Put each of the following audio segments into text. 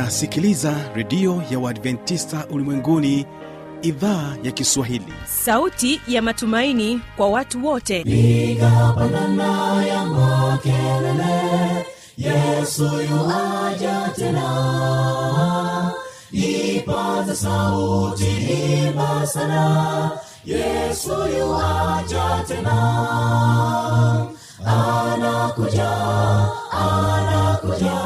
unasikiliza redio ya uadventista ulimwenguni idhaa ya kiswahili. Sauti ya matumaini kwa watu wote. Nigapandana ya makelele yesu yuaja tena. Ipaza sauti imba sana yesu yuaja tena. Anakuja anakuja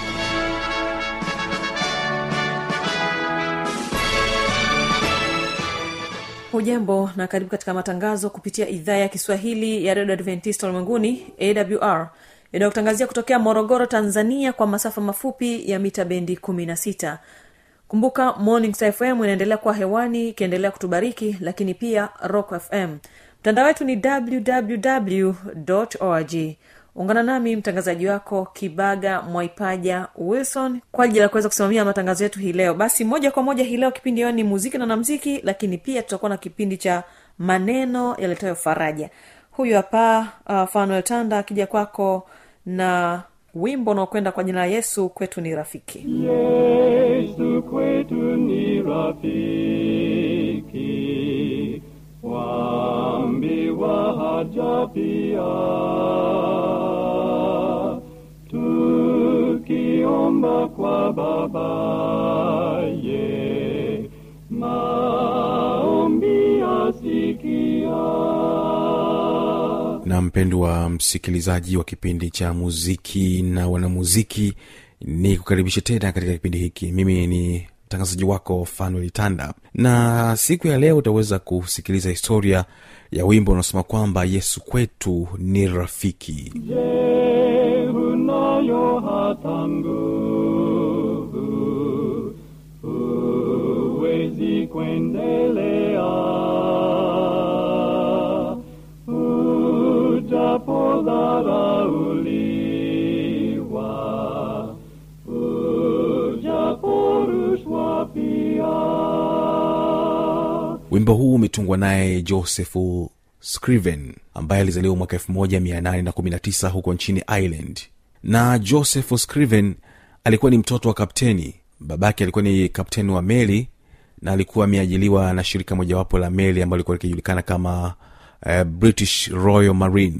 hujambo na karibu katika matangazo kupitia idhaa ya kiswahili ya redio adventista ulimwenguni awr inayotangazia kutokea morogoro tanzania kwa masafa mafupi ya mita bendi 16 kumbuka morning fm inaendelea kuwa hewani ikiendelea kutubariki lakini pia rock fm mtandao wetu ni www org ungana nami mtangazaji wako kibaga mwaipaja wilson kwa ajili ya kuweza kusimamia matangazo yetu hii leo. Basi moja kwa moja hii leo kipindi yao ni muziki na namziki lakini pia tutakuwa na kipindi cha maneno yaletayo faraja. Huyu hapa uh, fanuel tanda akija kwako na wimbo unaokwenda kwa jina la yesu kwetu ni rafiki. Yesu kwetu ni rafiki, waambiwa haja pia. Tukiomba kwa Baba ye, maombi asikia. na mpendwa msikilizaji wa kipindi cha muziki na wanamuziki ni kukaribisha tena katika kipindi hiki mimi ni mtangazaji wako fanuel tanda na siku ya leo utaweza kusikiliza historia ya wimbo unaosema kwamba yesu kwetu ni rafiki Je, hata nguvu? Huwezi kuendelea ujapodharauliwa, wimbo huu umetungwa naye josephu scriven ambaye alizaliwa mwaka 1819 huko nchini ireland. Na joseph scriven alikuwa ni mtoto wa kapteni. Babake alikuwa ni kapteni wa meli na alikuwa ameajiliwa na shirika mojawapo la meli ambalo likuwa likijulikana kama uh, british royal marine.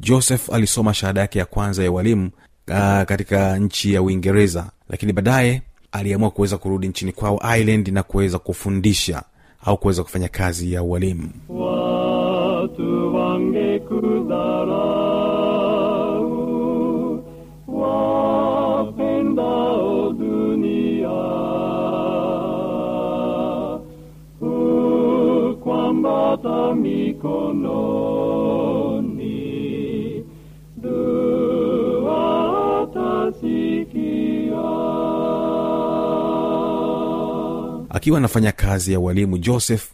Joseph alisoma shahada yake ya kwanza ya ualimu uh, katika nchi ya uingereza lakini baadaye aliamua kuweza kurudi nchini kwao ireland na kuweza kufundisha au kuweza kufanya kazi ya ualimu. Watu wangekudharau, wapendao dunia, hukwambata mikononi, akiwa anafanya kazi ya ualimu joseph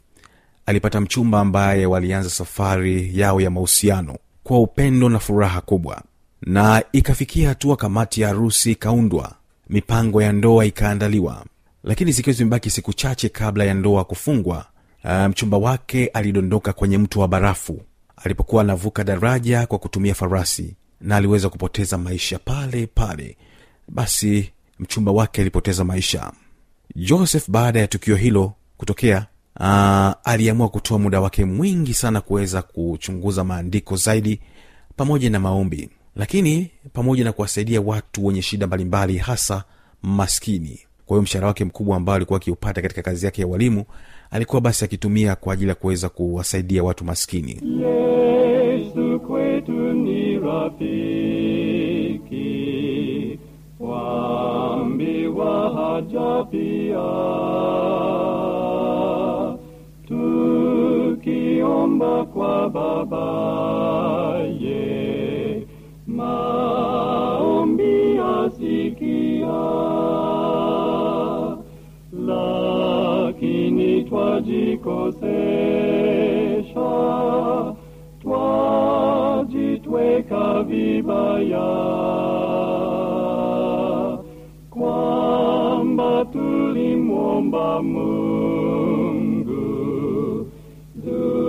alipata mchumba ambaye walianza safari yao ya mahusiano kwa upendo na furaha kubwa. Na ikafikia hatua kamati ya harusi ikaundwa mipango ya ndoa ikaandaliwa. Lakini zikiwa zimebaki siku chache kabla ya ndoa kufungwa uh, mchumba wake alidondoka kwenye mto wa barafu. Alipokuwa anavuka daraja kwa kutumia farasi na aliweza kupoteza maisha pale pale. Basi mchumba wake alipoteza maisha joseph baada ya tukio hilo kutokea uh, aliamua kutoa muda wake mwingi sana kuweza kuchunguza maandiko zaidi pamoja na maombi lakini pamoja na kuwasaidia watu wenye shida mbalimbali hasa maskini. Kwa hiyo mshahara wake mkubwa ambao alikuwa akiupata katika kazi yake ya ualimu alikuwa basi akitumia kwa ajili ya kuweza kuwasaidia watu maskini. Yesu kwetu ni rafiki, waambiwa haja pia. Tukiomba kwa Baba ye, maombi asikia. lakini twajikosesha twajitweka vibaya kwamba tulimwomba Mungu dua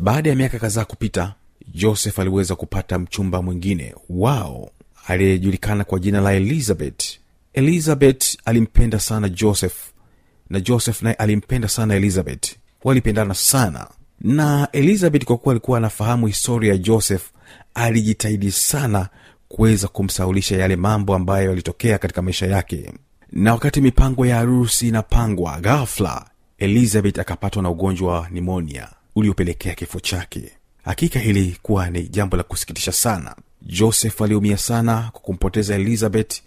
baada ya miaka kadhaa kupita joseph aliweza kupata mchumba mwingine wao aliyejulikana kwa jina la elizabeth. Elizabeth alimpenda sana joseph na joseph naye alimpenda sana elizabeth. Walipendana sana na elizabeth kwa kuwa alikuwa anafahamu historia ya joseph alijitahidi sana kuweza kumsaulisha yale mambo ambayo yalitokea katika maisha yake. Na wakati mipango ya harusi inapangwa ghafla elizabeth akapatwa na ugonjwa wa nimonia uliopelekea kifo chake. Hakika hili kuwa ni jambo la kusikitisha sana. Joseph aliumia sana kwa kumpoteza elizabeth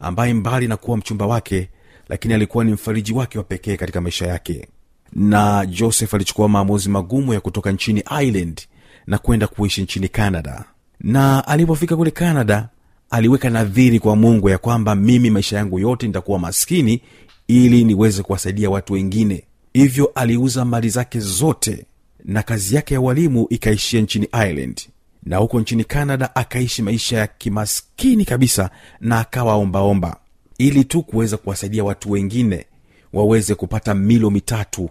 ambaye mbali na kuwa mchumba wake lakini alikuwa ni mfariji wake wa pekee katika maisha yake na joseph alichukua maamuzi magumu ya kutoka nchini ireland na kwenda kuishi nchini canada. Na alipofika kule canada aliweka nadhiri kwa mungu ya kwamba mimi maisha yangu yote nitakuwa maskini ili niweze kuwasaidia watu wengine. Hivyo aliuza mali zake zote na kazi yake ya walimu ikaishia nchini ireland. Na huko nchini canada akaishi maisha ya kimaskini kabisa na akawa ombaomba. Ili tu kuweza kuwasaidia watu wengine waweze kupata milo mitatu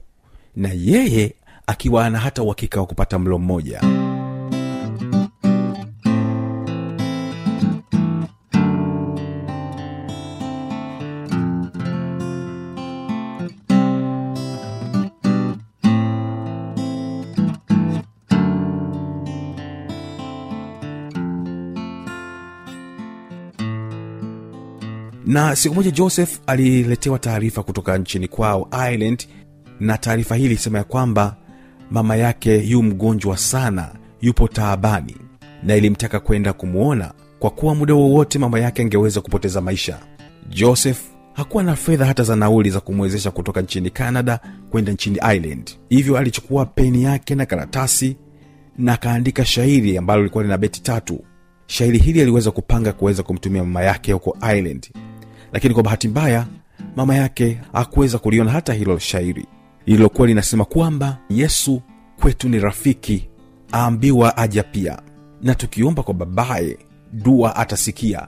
na yeye akiwa ana hata uhakika wa kupata mlo mmoja. Na siku moja joseph aliletewa taarifa kutoka nchini kwao ireland na taarifa hii ilisema ya kwamba mama yake yu mgonjwa sana yupo taabani na ilimtaka kwenda kumwona kwa kuwa muda wowote mama yake angeweza kupoteza maisha. Joseph hakuwa na fedha hata za nauli za kumwezesha kutoka nchini canada kwenda nchini ireland. Hivyo alichukua peni yake na karatasi na akaandika shairi ambalo lilikuwa lina beti tatu. Shairi hili aliweza kupanga kuweza kumtumia mama yake huko ireland. Lakini kwa bahati mbaya mama yake hakuweza kuliona hata hilo shairi lililokuwa linasema kwamba yesu kwetu ni rafiki aambiwa aja pia. Na tukiomba kwa babaye dua atasikia.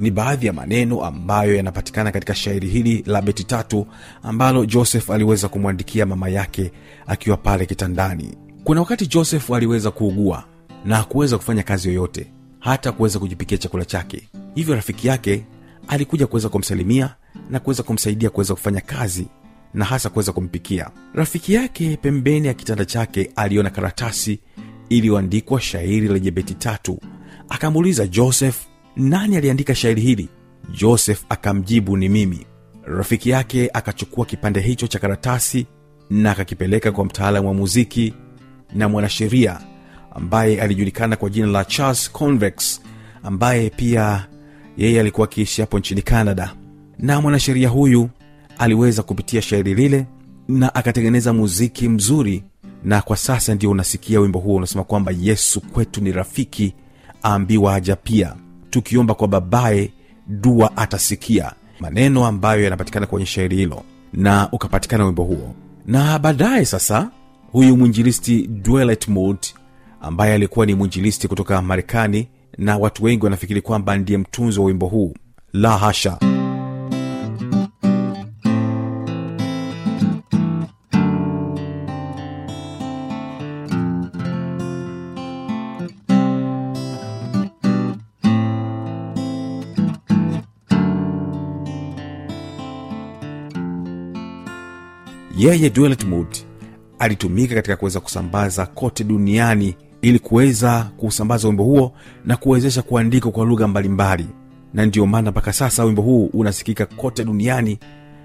Ni baadhi ya maneno ambayo yanapatikana katika shairi hili la beti tatu ambalo joseph aliweza kumwandikia mama yake akiwa pale kitandani. Kuna wakati joseph aliweza kuugua na hakuweza kufanya kazi yoyote hata kuweza kujipikia chakula chake. Hivyo rafiki yake alikuja kuweza kumsalimia na kuweza kumsaidia kuweza kufanya kazi na hasa kuweza kumpikia. Rafiki yake pembeni ya kitanda chake aliona karatasi iliyoandikwa shairi lenye beti tatu. Akamuuliza joseph nani aliandika shairi hili? Joseph akamjibu ni mimi. Rafiki yake akachukua kipande hicho cha karatasi na akakipeleka kwa mtaalamu wa muziki na mwanasheria ambaye alijulikana kwa jina la charles convex ambaye pia yeye alikuwa akiishi hapo nchini canada. Na mwanasheria huyu aliweza kupitia shairi lile na akatengeneza muziki mzuri na kwa sasa ndio unasikia wimbo huo unasema kwamba yesu kwetu ni rafiki aambiwa haja pia. Tukiomba kwa babaye dua atasikia maneno ambayo yanapatikana kwenye shairi hilo na ukapatikana wimbo huo. Na baadaye sasa huyu mwinjilisti dwelet mood ambaye alikuwa ni mwinjilisti kutoka marekani na watu wengi wanafikiri kwamba ndiye mtunzi wa wimbo huu. La hasha yeye dweltmud alitumika katika kuweza kusambaza kote duniani ili kuweza kuusambaza wimbo huo na kuwezesha kuandika kwa lugha mbalimbali. Na ndiyo maana mpaka sasa wimbo huu unasikika kote duniani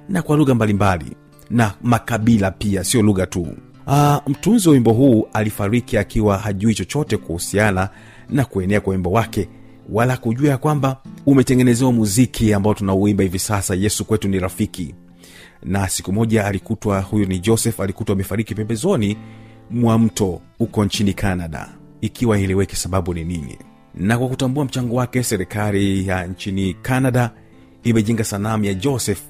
na kwa lugha mbalimbali na makabila pia sio lugha tu. Aa, mtunzi wa wimbo huu alifariki akiwa hajui chochote kuhusiana na kuenea kwa wimbo wake wala kujua ya kwamba umetengenezewa muziki ambao tunauimba hivi sasa yesu kwetu ni rafiki na siku moja alikutwa huyu ni joseph alikutwa amefariki pembezoni mwa mto huko nchini canada. Ikiwa iliweke sababu ni nini? Na kwa kutambua mchango wake serikali ya nchini canada imejenga sanamu ya joseph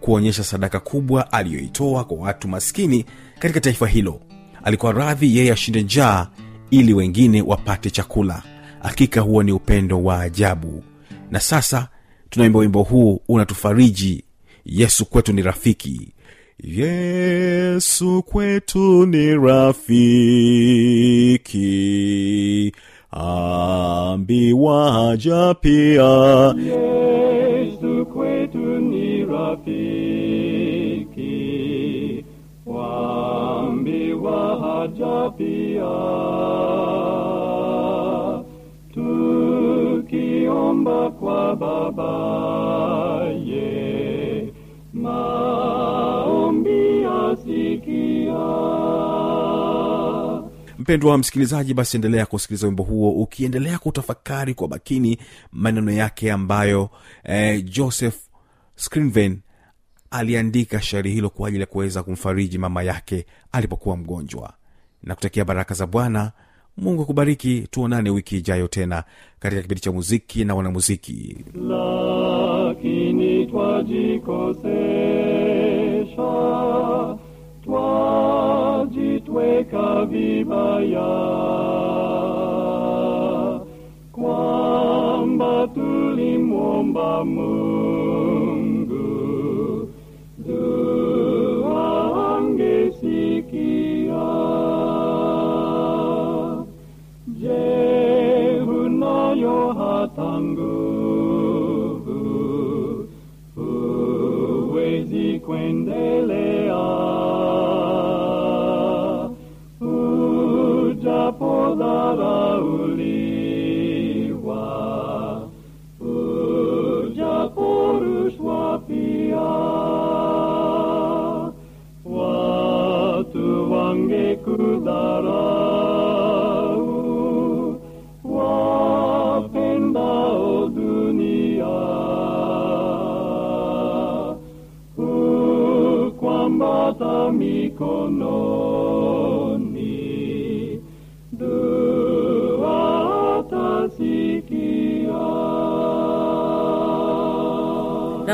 kuonyesha sadaka kubwa aliyoitoa kwa watu maskini katika taifa hilo. Alikuwa radhi yeye ashinde njaa ili wengine wapate chakula. Hakika huo ni upendo wa ajabu. Na sasa tunaimba wimbo huu unatufariji yesu kwetu ni rafiki. Yesu kwetu ni rafiki. Ambiwa haja pia. Yesu kwetu ni rafiki, waambiwa pia. Tukiomba kwa babaye, mpendwa wa msikilizaji basi endelea kusikiliza wimbo huo ukiendelea kutafakari kwa makini maneno yake ambayo eh, joseph scrinven aliandika shairi hilo kwa ajili ya kuweza kumfariji mama yake alipokuwa mgonjwa. Na kutakia baraka za bwana. Mungu akubariki. Tuonane wiki ijayo tena katika kipindi cha muziki na wanamuziki. Lakini twajikosesha, twajitweka vibaya, kwamba tulimwomba Mungu dua angesikia. Je, unayo hata nguvu? Kuendelea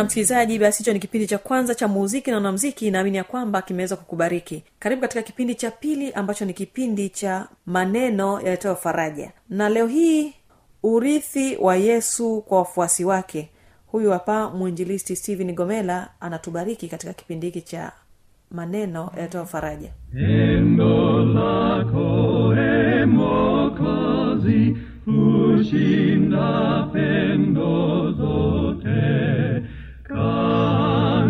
na msikilizaji basi hicho ni kipindi cha kwanza cha muziki na wanamziki naamini ya kwamba kimeweza kukubariki. Karibu katika kipindi cha pili ambacho ni kipindi cha maneno yaletayo faraja. Na leo hii urithi wa yesu kwa wafuasi wake. Huyu hapa mwinjilisti stephen gomela anatubariki katika kipindi hiki cha maneno yaletayo faraja. Pendo lako e hushinda pendo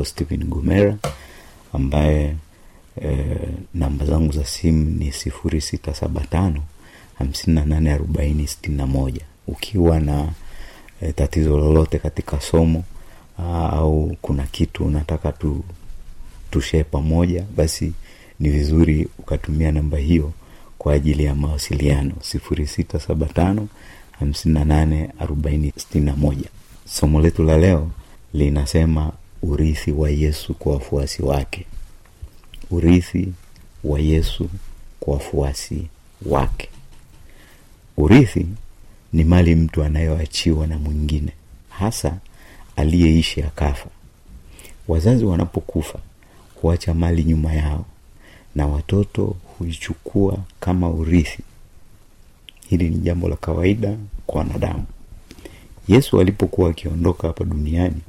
mwinjilisti stephen gumera ambaye e, namba zangu za simu ni sifuri sita saba tano hamsini na nane arobaini sitini na moja. Ukiwa na e, tatizo lolote katika somo au kuna kitu unataka tu tushee pamoja basi ni vizuri ukatumia namba hiyo kwa ajili ya mawasiliano. sifuri sita saba tano hamsini na nane arobaini sitini na moja. Somo letu la leo linasema urithi wa yesu kwa wafuasi wake. Urithi wa yesu kwa wafuasi wake. Urithi ni mali mtu anayoachiwa na mwingine hasa aliyeishi akafa. Wazazi wanapokufa huacha mali nyuma yao na watoto huichukua kama urithi. Hili ni jambo la kawaida kwa wanadamu. Yesu alipokuwa akiondoka hapa duniani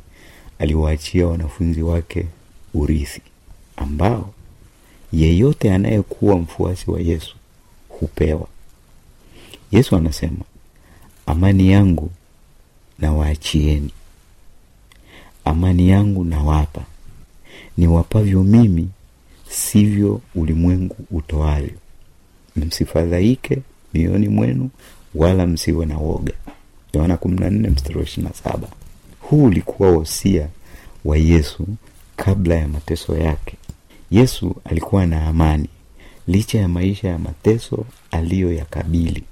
aliwaachia wanafunzi wake urithi ambao yeyote anayekuwa mfuasi wa yesu hupewa. Yesu anasema amani yangu nawaachieni, amani yangu nawapa. Niwapavyo mimi sivyo ulimwengu utoavyo. Msifadhaike mioyoni mwenu wala msiwe na woga. Yohana kumi na nne mstari wa ishiri na saba huu ulikuwa wosia wa yesu kabla ya mateso yake. Yesu alikuwa na amani licha ya maisha ya mateso aliyoyakabili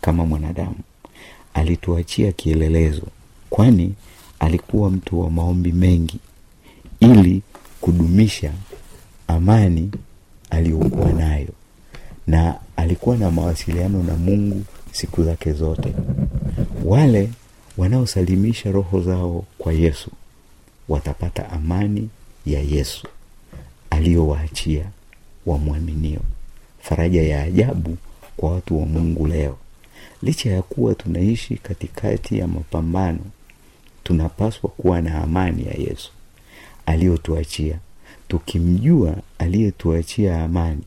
kama mwanadamu. Alituachia kielelezo kwani alikuwa mtu wa maombi mengi ili kudumisha amani aliyokuwa nayo. Na alikuwa na mawasiliano na mungu siku zake zote. Wale wanaosalimisha roho zao kwa yesu watapata amani ya yesu aliyowaachia wamwaminio. Faraja ya ajabu kwa watu wa mungu leo. Licha ya kuwa tunaishi katikati ya mapambano tunapaswa kuwa na amani ya yesu aliyotuachia. Tukimjua aliyetuachia amani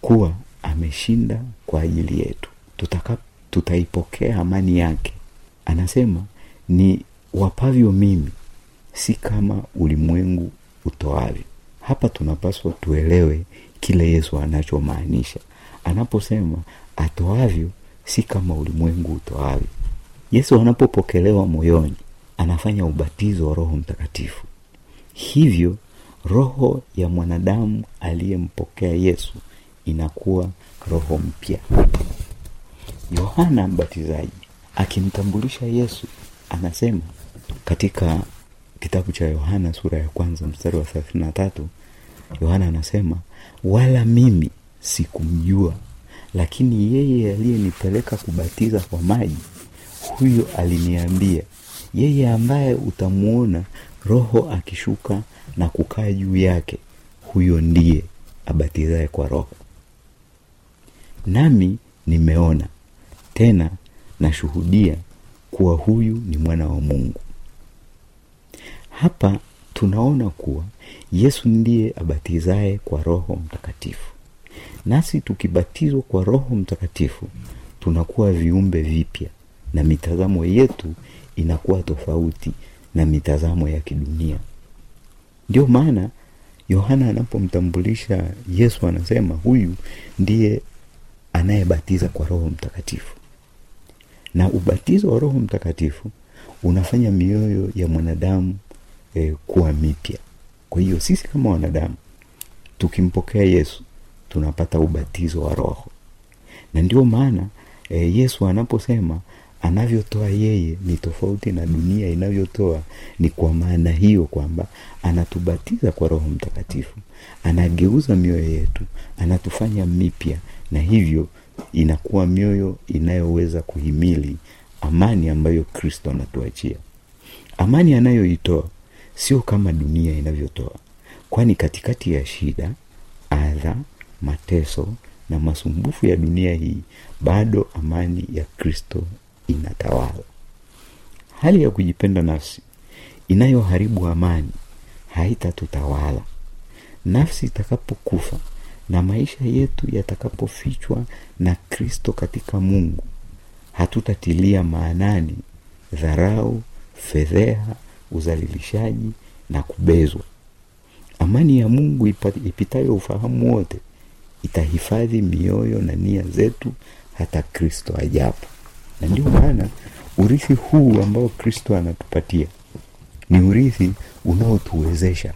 kuwa ameshinda kwa ajili yetu Tutaka, tutaipokea amani yake. Anasema ni wapavyo mimi si kama ulimwengu utoavyo. Hapa tunapaswa tuelewe kile yesu anachomaanisha. Anaposema atoavyo si kama ulimwengu utoavyo. Yesu anapopokelewa moyoni anafanya ubatizo wa roho mtakatifu. Hivyo roho ya mwanadamu aliyempokea yesu inakuwa roho mpya. Yohana mbatizaji akimtambulisha yesu anasema katika kitabu cha yohana sura ya kwanza mstari wa thelathini na tatu yohana anasema wala mimi sikumjua lakini yeye aliyenipeleka kubatiza kwa maji huyo aliniambia yeye ambaye utamwona roho akishuka na kukaa juu yake huyo ndiye abatizaye kwa roho. Nami nimeona tena nashuhudia kuwa huyu ni mwana wa mungu. Hapa tunaona kuwa yesu ndiye abatizaye kwa roho mtakatifu. Nasi tukibatizwa kwa roho mtakatifu tunakuwa viumbe vipya na mitazamo yetu inakuwa tofauti na mitazamo ya kidunia. Ndio maana yohana anapomtambulisha yesu anasema huyu ndiye anayebatiza kwa roho mtakatifu na ubatizo wa roho mtakatifu unafanya mioyo ya mwanadamu e, kuwa mipya. Kwa hiyo sisi kama wanadamu tukimpokea yesu tunapata ubatizo wa roho. Na ndio maana e, yesu anaposema anavyotoa yeye ni tofauti na dunia inavyotoa ni kwa maana hiyo kwamba anatubatiza kwa roho mtakatifu anageuza mioyo yetu anatufanya mipya na hivyo inakuwa mioyo inayoweza kuhimili amani ambayo kristo anatuachia. Amani anayoitoa sio kama dunia inavyotoa kwani katikati ya shida adha mateso na masumbufu ya dunia hii bado amani ya kristo inatawala. Hali ya kujipenda nafsi inayoharibu amani haitatutawala. Nafsi itakapokufa na maisha yetu yatakapofichwa na kristo katika mungu. Hatutatilia maanani dharau fedheha uzalilishaji na kubezwa. Amani ya mungu ipitayo ufahamu wote itahifadhi mioyo na nia zetu hata kristo ajapo. Na ndio maana urithi huu ambao kristo anatupatia ni urithi unaotuwezesha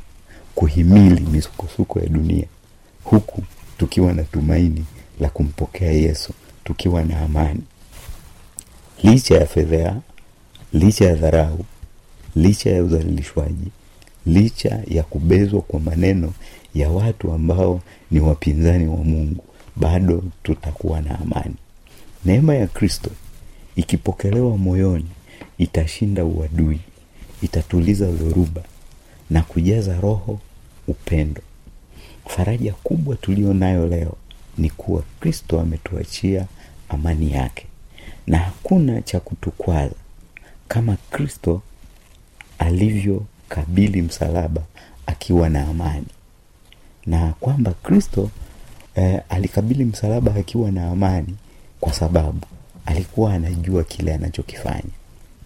kuhimili misukosuko ya dunia huku tukiwa na tumaini la kumpokea yesu tukiwa na amani. Licha ya fedhea licha ya dharau licha ya udhalilishwaji licha ya kubezwa kwa maneno ya watu ambao ni wapinzani wa mungu bado tutakuwa na amani. Neema ya kristo ikipokelewa moyoni itashinda uadui itatuliza dhoruba na kujaza roho upendo faraja kubwa tuliyo nayo leo ni kuwa kristo ametuachia amani yake. Na hakuna cha kutukwaza. Kama kristo alivyokabili msalaba akiwa na amani. Na kwamba kristo eh, alikabili msalaba akiwa na amani kwa sababu alikuwa anajua kile anachokifanya.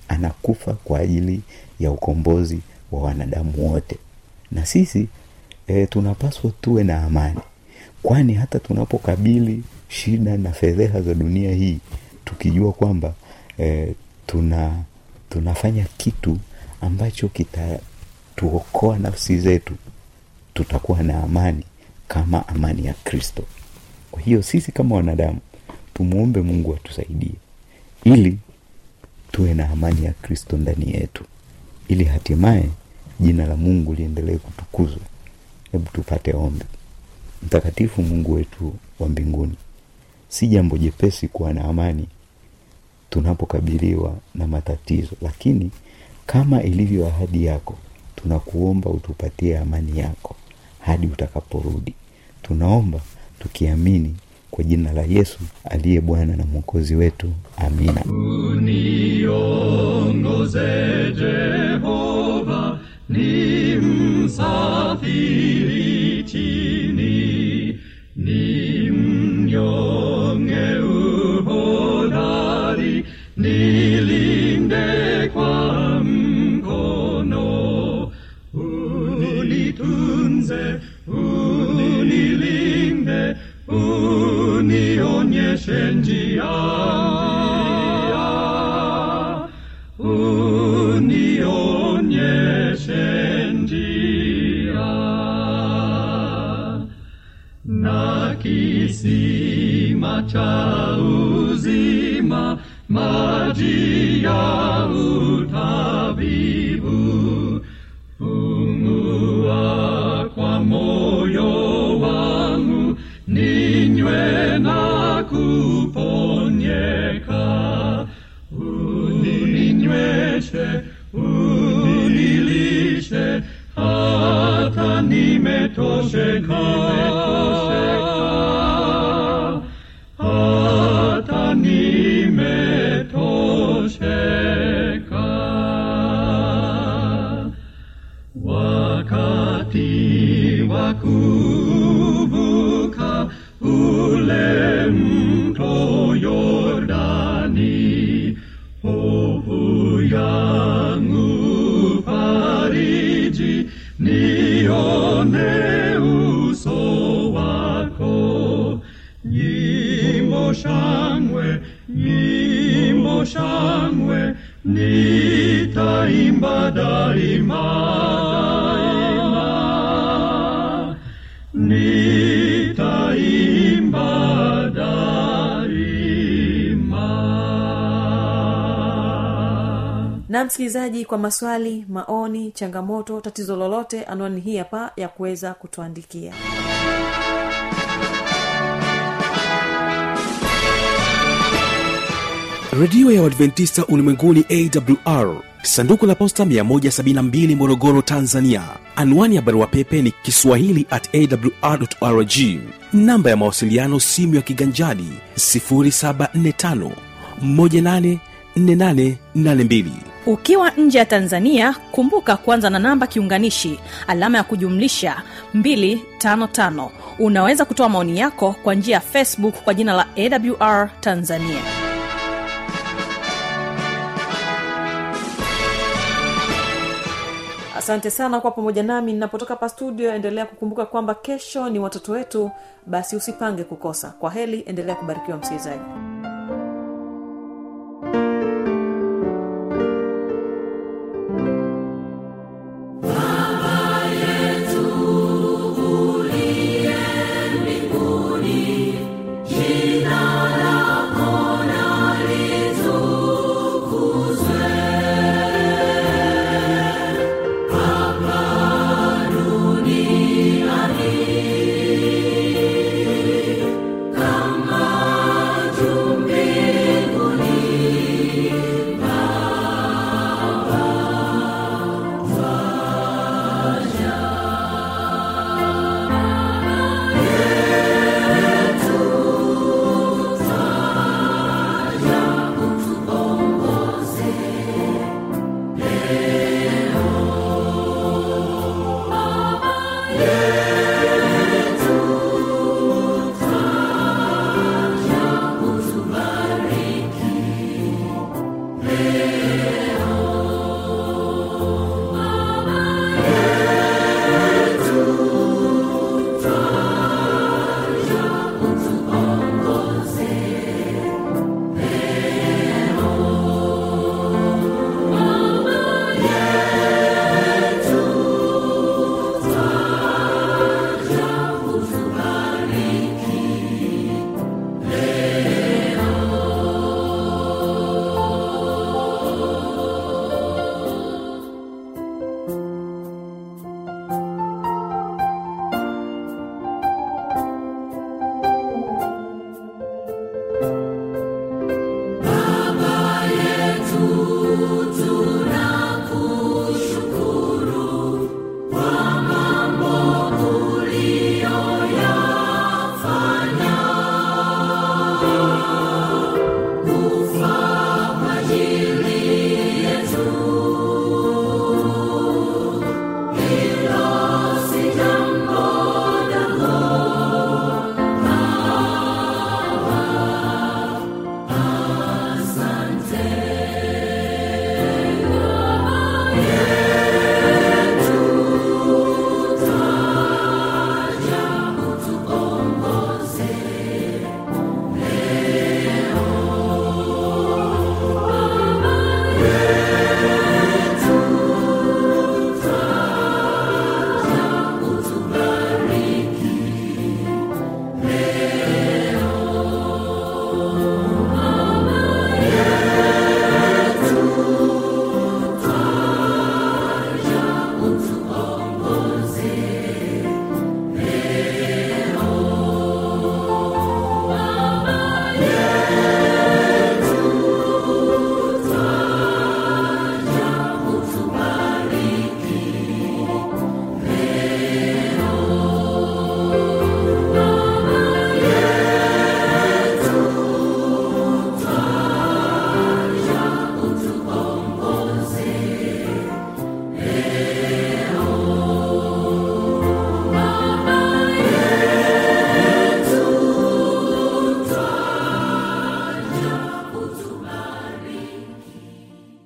Anakufa kwa ajili ya ukombozi wa wanadamu wote. Na sisi e, tunapaswa tuwe na amani. Kwani hata tunapokabili shida na fedheha za dunia hii tukijua kwamba e, tuna tunafanya kitu ambacho kitatuokoa nafsi zetu tutakuwa na amani kama amani ya kristo. Kwa hiyo sisi kama wanadamu tumwombe mungu atusaidie ili tuwe na amani ya kristo ndani yetu ili hatimaye jina la mungu liendelee kutukuzwa hebu tupate ombi. Mtakatifu mungu wetu wa mbinguni si jambo jepesi kuwa na amani tunapokabiliwa na matatizo lakini kama ilivyo ahadi yako tunakuomba utupatie amani yako hadi utakaporudi. Tunaomba tukiamini kwa jina la yesu aliye bwana na mwokozi wetu. Amina. Uniongoze Jehova, ni sa hata nimetosheka, hata na msikilizaji kwa maswali maoni changamoto tatizo lolote anwani hii hapa ya kuweza kutuandikia. Redio ya uadventista ulimwenguni awr sanduku la posta 172 morogoro tanzania. Anwani ya barua pepe ni kiswahili at awrrg namba ya mawasiliano simu ya kiganjadi 745 184882 ukiwa nje ya tanzania kumbuka kuanza na namba kiunganishi alama ya kujumlisha 255 unaweza kutoa maoni yako kwa njia ya facebook kwa jina la awr tanzania. Asante sana kwa pamoja nami. Ninapotoka pa studio endelea kukumbuka kwamba kesho ni watoto wetu basi usipange kukosa. Kwa heli endelea kubarikiwa msikilizaji